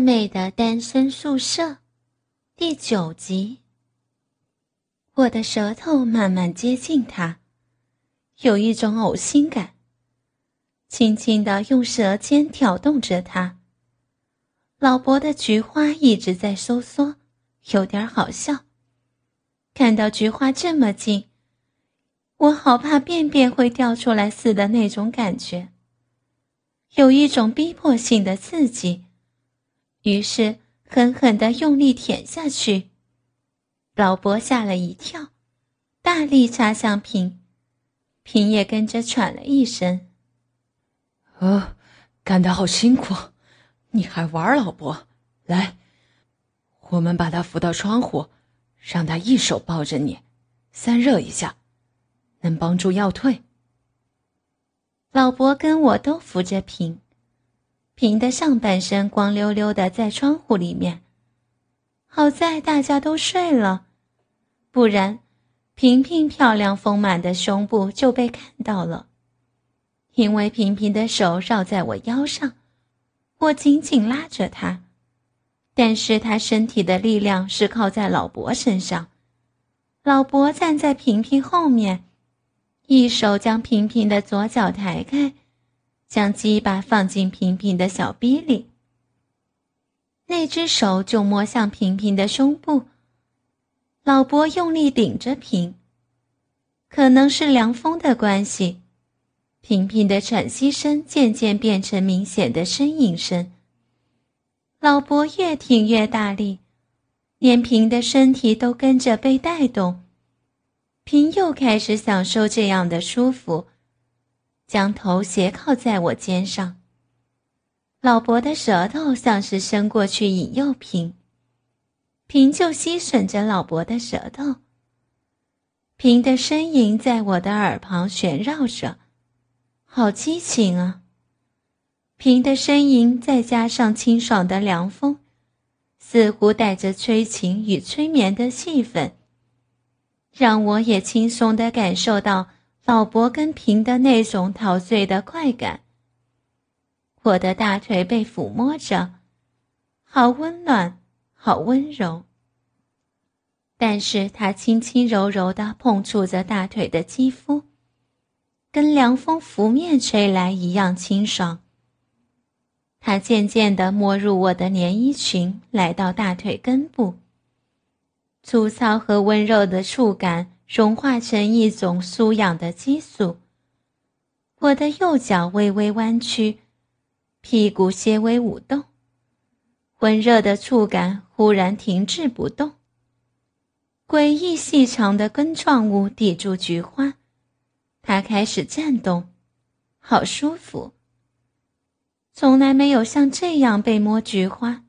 美的单身宿舍，第九集。我的舌头慢慢接近他，有一种呕心感。轻轻的用舌尖挑动着他。老伯的菊花一直在收缩，有点好笑。看到菊花这么近，我好怕便便会掉出来似的那种感觉，有一种逼迫性的刺激。于是狠狠地用力舔下去，老伯吓了一跳，大力插向平，平也跟着喘了一声。哦，干得好辛苦，你还玩老伯？来，我们把他扶到窗户，让他一手抱着你，散热一下，能帮助药退。老伯跟我都扶着平。平的上半身光溜溜的在窗户里面，好在大家都睡了，不然平平漂亮丰满的胸部就被看到了。因为平平的手绕在我腰上，我紧紧拉着她，但是她身体的力量是靠在老伯身上，老伯站在平平后面，一手将平平的左脚抬开。将鸡巴放进平平的小逼里，那只手就摸向平平的胸部。老伯用力顶着平，可能是凉风的关系，平平的喘息声渐渐变成明显的呻吟声。老伯越挺越大力，连平的身体都跟着被带动，平又开始享受这样的舒服。将头斜靠在我肩上，老伯的舌头像是伸过去引诱平，平就吸吮着老伯的舌头。平的呻吟在我的耳旁旋绕着，好激情啊！平的呻吟再加上清爽的凉风，似乎带着催情与催眠的气氛，让我也轻松的感受到。老伯跟平的那种陶醉的快感，我的大腿被抚摸着，好温暖，好温柔。但是他轻轻柔柔的碰触着大腿的肌肤，跟凉风拂面吹来一样清爽。他渐渐的没入我的连衣裙，来到大腿根部，粗糙和温柔的触感。融化成一种酥痒的激素。我的右脚微微弯曲，屁股些微舞动，温热的触感忽然停滞不动。诡异细长的根状物抵住菊花，它开始颤动，好舒服。从来没有像这样被摸菊花。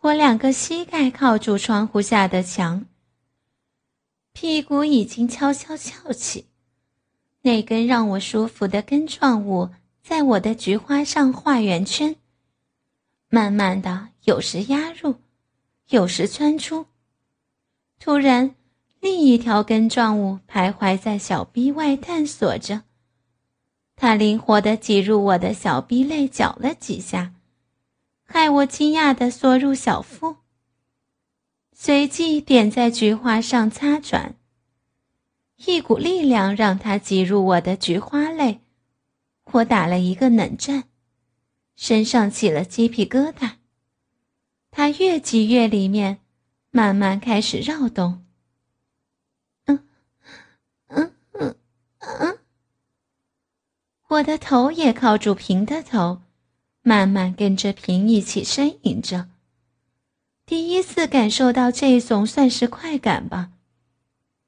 我两个膝盖靠住窗户下的墙。屁股已经悄悄翘起，那根让我舒服的根状物在我的菊花上画圆圈，慢慢的，有时压入，有时穿出。突然，另一条根状物徘徊在小臂外探索着，它灵活的挤入我的小臂内，搅了几下，害我惊讶的缩入小腹。随即点在菊花上擦转，一股力量让它挤入我的菊花内，我打了一个冷战，身上起了鸡皮疙瘩。它越挤越里面，慢慢开始绕动。嗯，嗯嗯嗯，我的头也靠住平的头，慢慢跟着平一起呻吟着。第一次感受到这种算是快感吧，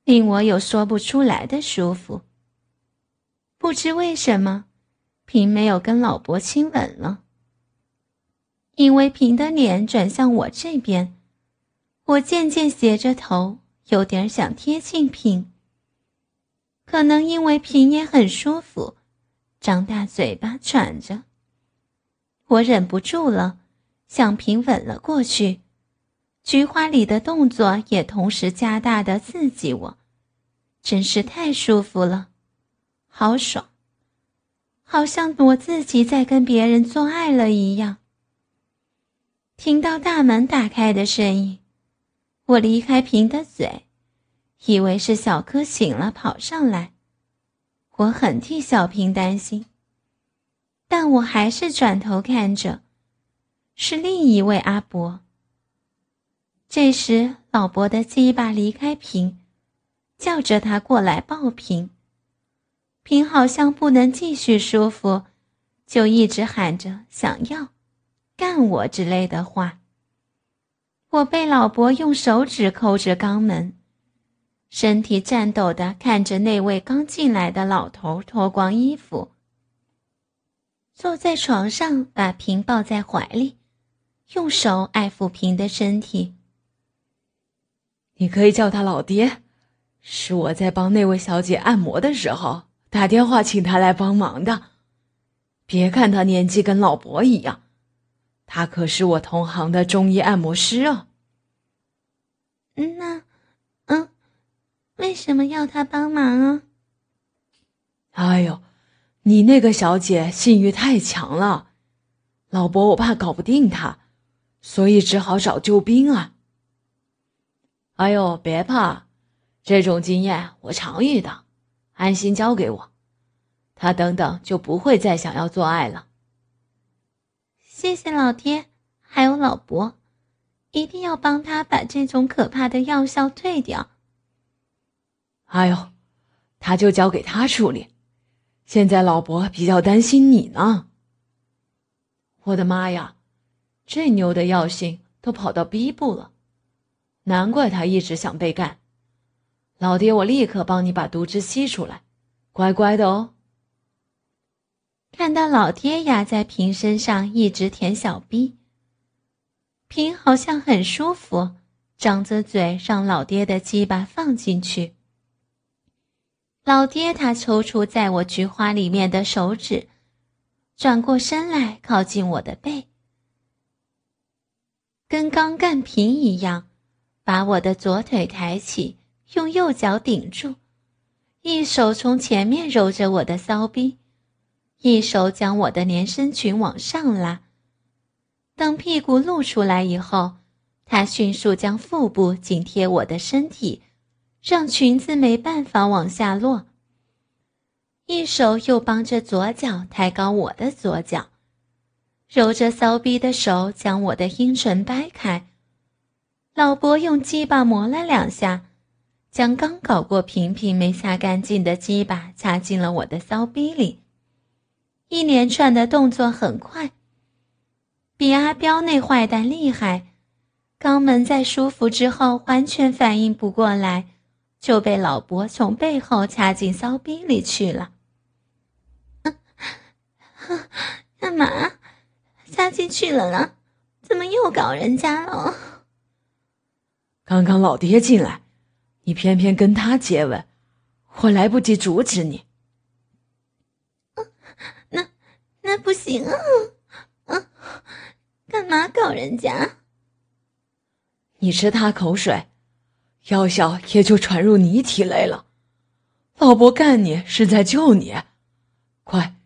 令我有说不出来的舒服。不知为什么，平没有跟老伯亲吻了，因为平的脸转向我这边，我渐渐斜着头，有点想贴近平。可能因为平也很舒服，张大嘴巴喘着，我忍不住了，向平吻了过去。菊花里的动作也同时加大的刺激我，真是太舒服了，好爽，好像我自己在跟别人做爱了一样。听到大门打开的声音，我离开平的嘴，以为是小柯醒了跑上来。我很替小平担心，但我还是转头看着，是另一位阿伯。这时，老伯的鸡巴离开平，叫着他过来抱平。平好像不能继续舒服，就一直喊着想要。干我之类的话。我被老伯用手指扣着肛门，身体颤抖的看着那位刚进来的老头脱光衣服，坐在床上，把平抱在怀里，用手爱抚平的身体。你可以叫他老爹，是我在帮那位小姐按摩的时候打电话请他来帮忙的。别看他年纪跟老伯一样。他可是我同行的中医按摩师啊。那，嗯，为什么要他帮忙啊？哎呦，你那个小姐性欲太强了，老伯我怕搞不定她，所以只好找救兵啊。哎呦，别怕，这种经验我常遇到，安心交给我，他等等就不会再想要做爱了。谢谢老爹，还有老伯，一定要帮他把这种可怕的药效退掉。哎呦，他就交给他处理。现在老伯比较担心你呢。我的妈呀，这妞的药性都跑到 B 部了，难怪他一直想被干。老爹，我立刻帮你把毒汁吸出来，乖乖的哦。看到老爹压在平身上一直舔小逼，平好像很舒服，张着嘴让老爹的鸡巴放进去。老爹他抽出在我菊花里面的手指，转过身来靠近我的背，跟刚干平一样，把我的左腿抬起，用右脚顶住，一手从前面揉着我的骚逼。一手将我的连身裙往上拉，等屁股露出来以后，他迅速将腹部紧贴我的身体，让裙子没办法往下落。一手又帮着左脚抬高我的左脚，揉着骚逼的手将我的阴唇掰开。老伯用鸡巴磨了两下，将刚搞过平平没擦干净的鸡巴插进了我的骚逼里。一连串的动作很快，比阿彪那坏蛋厉害。肛门在舒服之后完全反应不过来，就被老伯从背后掐进骚逼里去了。干嘛？掐进去了呢？怎么又搞人家了？刚刚老爹进来，你偏偏跟他接吻，我来不及阻止你。那不行啊！啊，干嘛搞人家？你吃他口水，药效也就传入你体内了。老伯干你是在救你，快，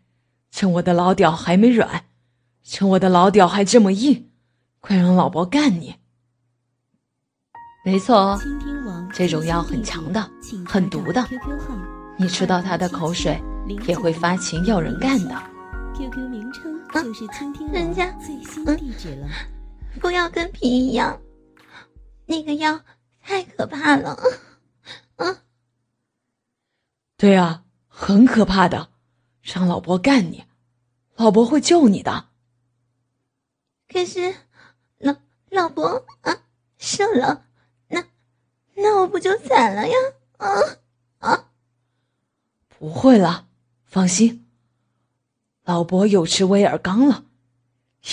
趁我的老屌还没软，趁我的老屌还这么硬，快让老伯干你。没错哦，这种药很强的，很毒的，你吃到他的口水也会发情要人干的。QQ 名称就是倾听人家最新地址了。不要跟皮一样，那个药太可怕了。嗯，对啊，很可怕的，让老伯干你，老伯会救你的。可是，老老伯啊，射了，那那我不就惨了呀？啊啊！不会了，放心。老伯有吃威尔刚了，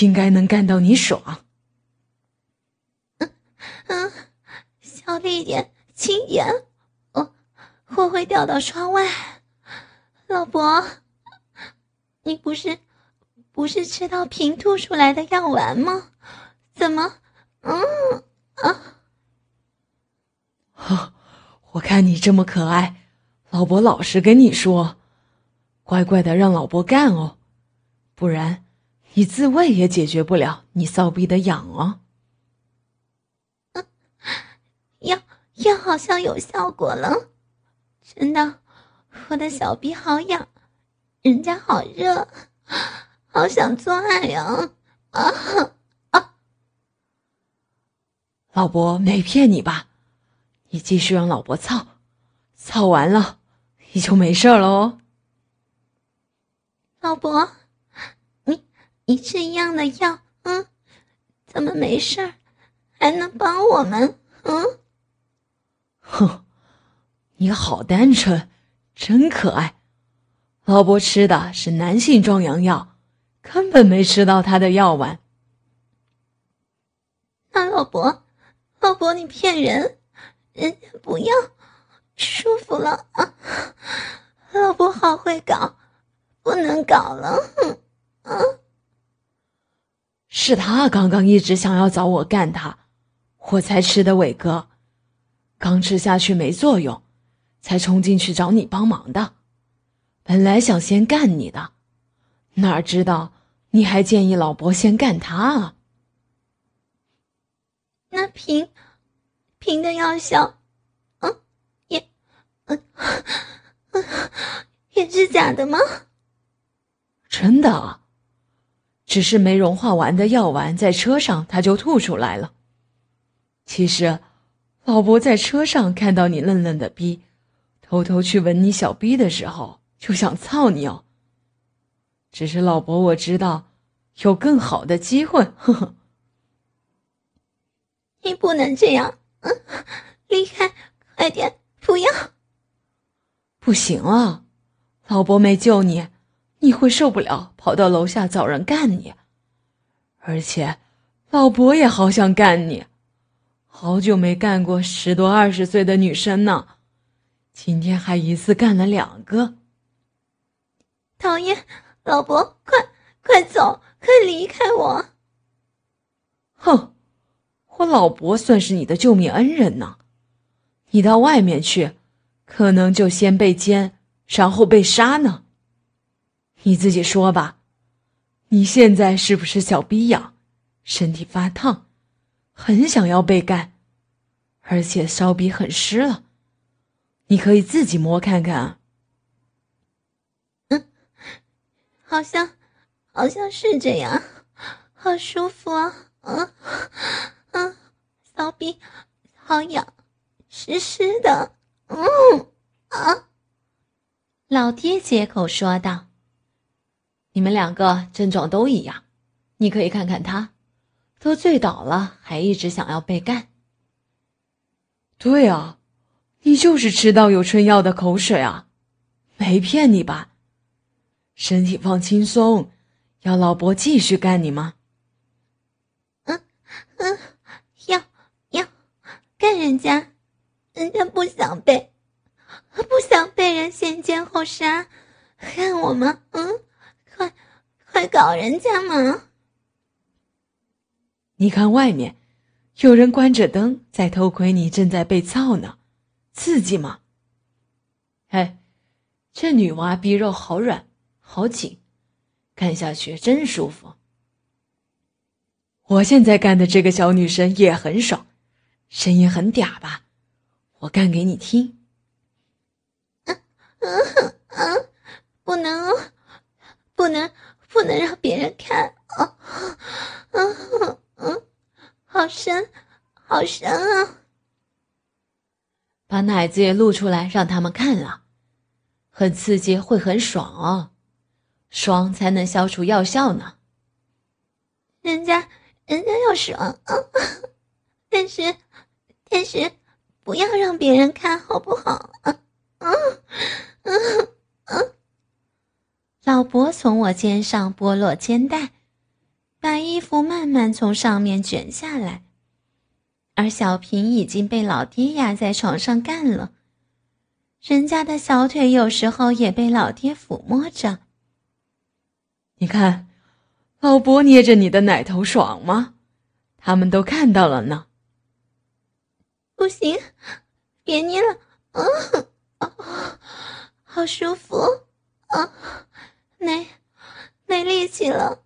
应该能干到你爽。嗯嗯，小力点，轻点，我我会掉到窗外。老伯，你不是不是吃到平吐出来的药丸吗？怎么？嗯啊？呵，我看你这么可爱，老伯老实跟你说，乖乖的让老伯干哦。不然，你自慰也解决不了你骚逼的痒哦。嗯，药药好像有效果了，真的，我的小逼好痒，人家好热，好想做爱呀！啊啊！老伯没骗你吧？你继续让老伯操，操完了你就没事了哦。老伯，你你吃一样的药，嗯，怎么没事儿，还能帮我们？嗯，哼，你好单纯，真可爱。老伯吃的是男性壮阳药，根本没吃到他的药丸。那老伯，老伯你骗人，人家不要，舒服了啊！老婆好会搞。不能搞了，哼！啊，是他刚刚一直想要找我干他，我才吃的伟哥，刚吃下去没作用，才冲进去找你帮忙的。本来想先干你的，哪知道你还建议老伯先干他啊？那平平的药效，嗯，也，嗯，也是假的吗？真的，只是没融化完的药丸在车上，他就吐出来了。其实，老伯在车上看到你嫩嫩的逼，偷偷去闻你小逼的时候，就想操你哦。只是老伯，我知道有更好的机会。呵呵，你不能这样，嗯，离开，快点，不要。不行啊，老伯没救你。你会受不了，跑到楼下找人干你，而且老伯也好想干你，好久没干过十多二十岁的女生呢，今天还一次干了两个。讨厌，老伯，快快走，快离开我！哼，我老伯算是你的救命恩人呢，你到外面去，可能就先被奸，然后被杀呢。你自己说吧，你现在是不是小逼痒，身体发烫，很想要被干，而且烧逼很湿了？你可以自己摸看看。嗯，好像，好像是这样，好舒服啊！嗯，骚逼好痒，湿湿的。嗯啊，老爹接口说道。你们两个症状都一样，你可以看看他，都醉倒了还一直想要被干。对啊，你就是吃到有春药的口水啊，没骗你吧？身体放轻松，要老伯继续干你吗？嗯嗯，干人家，人家不想被，不想被人先奸后杀，恨我吗？嗯。快，快搞人家嘛！你看外面，有人关着灯在偷窥你正在被操呢，刺激吗？哎，这女娃逼肉好软，好紧，干下去真舒服。我现在干的这个小女生也很爽，声音很嗲吧？我干给你听。嗯嗯嗯，不能哦。不能，不能让别人看啊！嗯嗯，好深，好深啊！把奶子也露出来，让他们看啊！很刺激，会很爽哦，爽才能消除药效呢。人家，人家要爽啊！但是，但是，不要让别人看好不好？嗯嗯嗯。老伯从我肩上剥落肩带，把衣服慢慢从上面卷下来，而小平已经被老爹压在床上干了。人家的小腿有时候也被老爹抚摸着。你看，老伯捏着你的奶头爽吗？他们都看到了呢。不行，别捏了，啊，好舒服，啊。没，没力气了，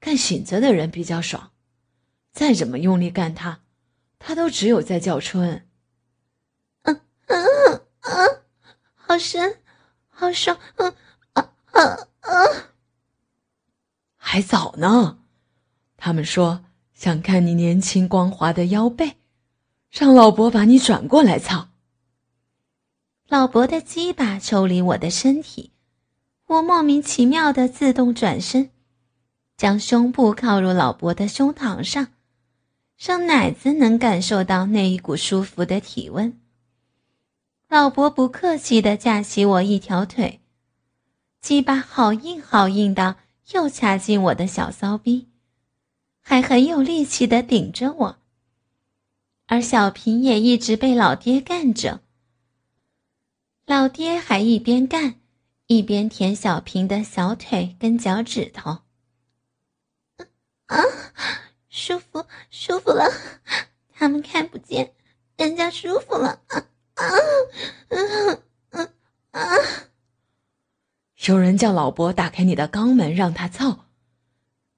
干醒着的人比较爽，再怎么用力干他，他都只有在叫春。嗯嗯嗯，好深，好爽，嗯啊啊啊！还早呢，他们说想看你年轻光滑的腰背，让老伯把你转过来操。老伯的鸡巴抽离我的身体，我莫名其妙的自动转身，将胸部靠入老伯的胸膛上，让奶子能感受到那一股舒服的体温。老伯不客气的架起我一条腿，鸡巴好硬好硬的，又插进我的小骚逼，还很有力气的顶着我，而小平也一直被老爹干着。老爹还一边干，一边舔小平的小腿跟脚趾头。啊，舒服，舒服了，他们看不见，人家舒服了。啊啊，嗯嗯啊！有人叫老伯打开你的肛门让他操，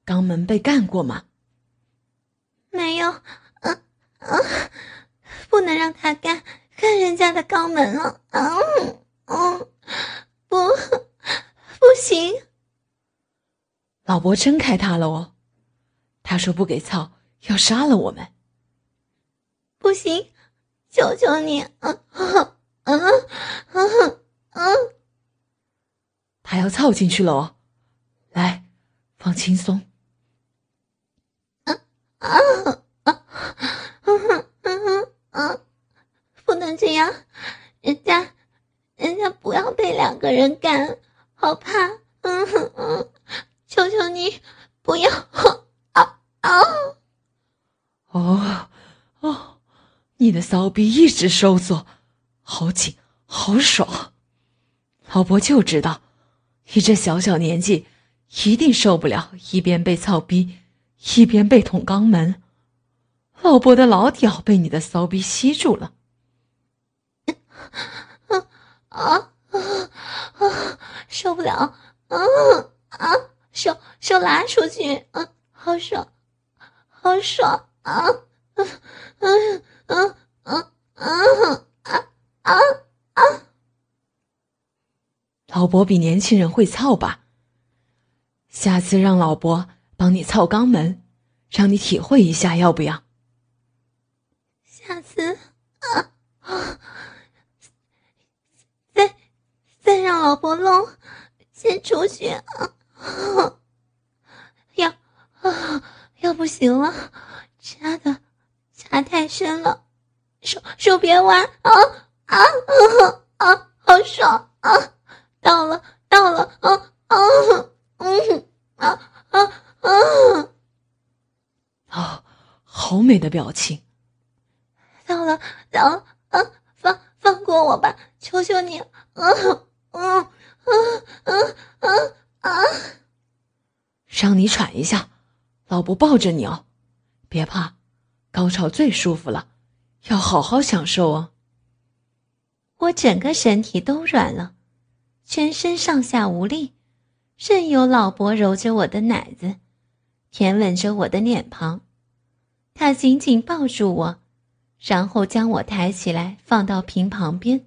肛门被干过吗？没有，嗯嗯，不能让他干。干人家的肛门了，嗯嗯，不，不行。老伯真开他了哦，他说不给操要杀了我们。不行，求求你，嗯嗯嗯嗯，他要操进去了哦，来，放轻松。嗯啊啊，嗯嗯嗯。不能这样，人家，人家不要被两个人干，好怕。嗯嗯，求求你不要。啊啊！哦哦，你的骚逼一直收缩，好紧，好爽。老伯就知道，你这小小年纪一定受不了一边被操逼，一边被捅肛门。老伯的老屌被你的骚逼吸住了。啊啊啊！受不了！啊啊！手手拉出去！啊，好爽，好爽！啊嗯嗯嗯嗯嗯啊啊啊！老伯比年轻人会操吧？下次让老伯帮你操肛门，让你体会一下，要不要？下次啊啊！再让老婆弄，先出去啊！要啊，要不行了，插的插太深了，手手别玩啊啊啊啊！好爽啊！到了到了啊啊嗯啊啊啊！啊，好美的表情！到了到了啊！放放过我吧，求求你啊！嗯嗯嗯嗯啊！让你喘一下，老伯抱着你哦，别怕，高潮最舒服了，要好好享受哦。我整个身体都软了，全身上下无力，任由老伯揉着我的奶子，舔吻着我的脸庞。他紧紧抱住我，然后将我抬起来放到瓶旁边。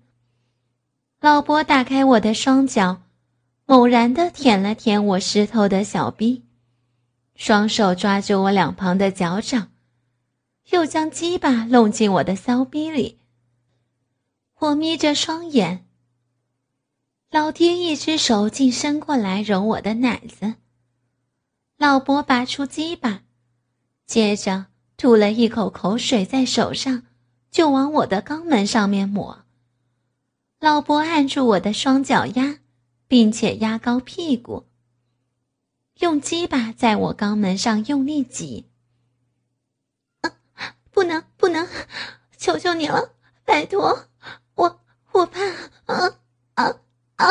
老伯打开我的双脚，猛然的舔了舔我湿透的小臂，双手抓住我两旁的脚掌，又将鸡巴弄进我的骚逼里。我眯着双眼，老爹一只手竟伸过来揉我的奶子。老伯拔出鸡巴，接着吐了一口口水在手上，就往我的肛门上面抹。老伯按住我的双脚丫，并且压高屁股，用鸡巴在我肛门上用力挤。不能，不能，求求你了，拜托，我我怕啊啊啊！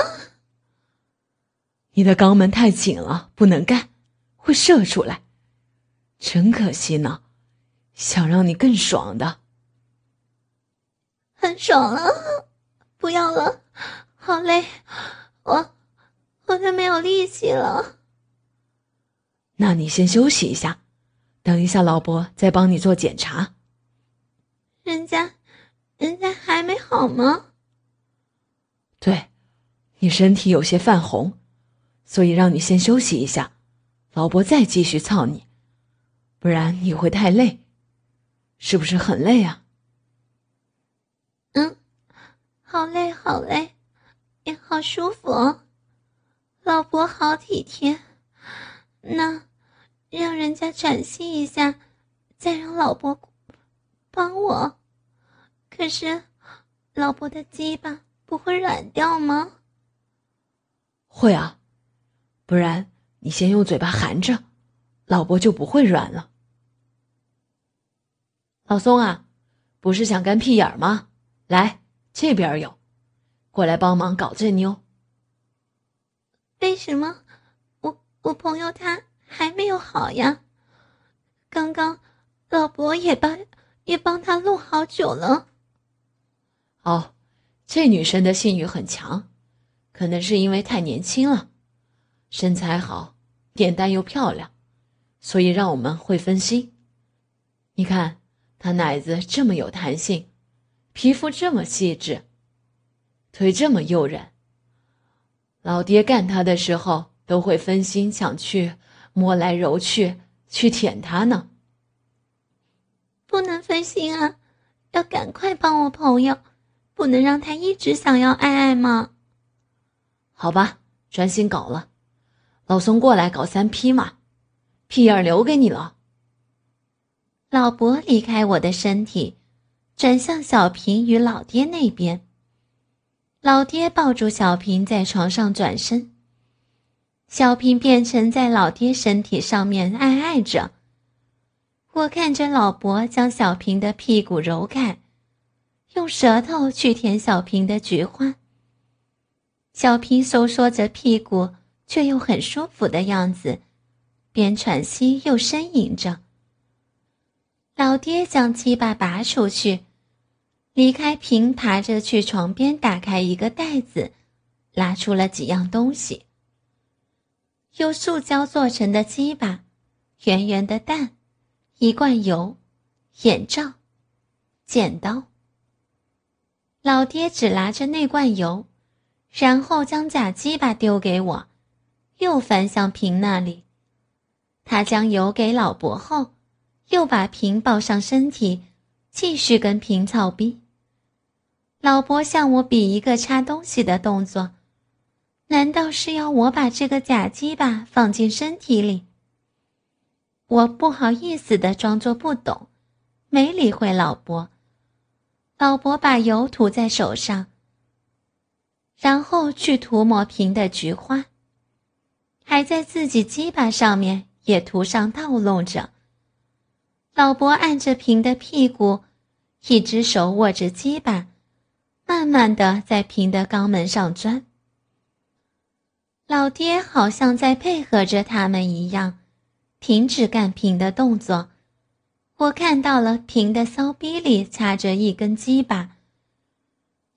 你的肛门太紧了，不能干，会射出来，真可惜呢。想让你更爽的，很爽了。不要了，好累，我我都没有力气了。那你先休息一下，等一下老伯再帮你做检查。人家，人家还没好吗？对，你身体有些泛红，所以让你先休息一下，老伯再继续操你，不然你会太累，是不是很累啊？嗯，好累，好累，也好舒服。哦老伯好体贴，那让人家喘息一下，再让老伯帮我。可是，老伯的鸡巴不会软掉吗？会啊，不然你先用嘴巴含着，老伯就不会软了。老松啊，不是想干屁眼吗？来，这边有，过来帮忙搞这妞。为什么我朋友他还没有好呀？刚刚老伯也帮也帮他录好久了。哦，这女生的性欲很强，可能是因为太年轻了，身材好，脸蛋又漂亮，所以让我们会分心。你看她奶子这么有弹性，皮肤这么细致，腿这么诱人。老爹干他的时候都会分心，想去摸来揉去，去舔它呢。不能分心啊，要赶快帮我朋友，不能让他一直想要爱爱嘛？好吧，专心搞了。老宋过来搞三批嘛，屁眼留给你了。老伯离开我的身体，转向小平与老爹那边。老爹抱住小平在床上转身，小平变成在老爹身体上面爱爱着。我看着老伯将小平的屁股揉开，用舌头去舔小平的菊花。小平收缩着屁股，却又很舒服的样子，边喘息又呻吟着。老爹将鸡巴拔出去。离开平，爬着去床边，打开一个袋子，拿出了几样东西。用塑胶做成的鸡巴，圆圆的蛋，一罐油，眼罩，剪刀。老爹只拿着那罐油，然后将假鸡巴丢给我，又翻向平那里。他将油给老伯后，又把平抱上身体，继续跟平操逼。老伯向我比一个插东西的动作，难道是要我把这个假鸡巴放进身体里？我不好意思的装作不懂，没理会老伯。老伯把油涂在手上，然后去涂抹平的菊花，还在自己鸡巴上面也涂上倒弄着。老伯按着平的屁股，一只手握着鸡巴。慢慢的在平的肛门上钻。老爹好像在配合着他们一样，停止干平的动作。我看到了平的骚逼里插着一根鸡巴，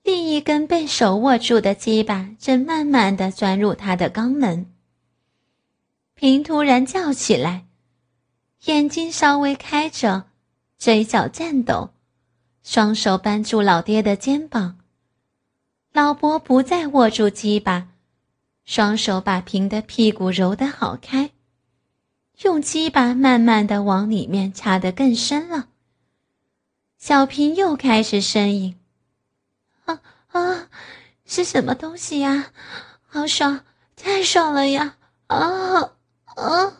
另一根被手握住的鸡巴正慢慢的钻入他的肛门。平突然叫起来，眼睛稍微开着，嘴角颤抖，双手扳住老爹的肩膀。老伯不再握住鸡巴，双手把平的屁股揉得好开，用鸡巴慢慢的往里面插得更深了。小平又开始呻吟：“啊啊，是什么东西呀？好爽，太爽了呀！啊啊！”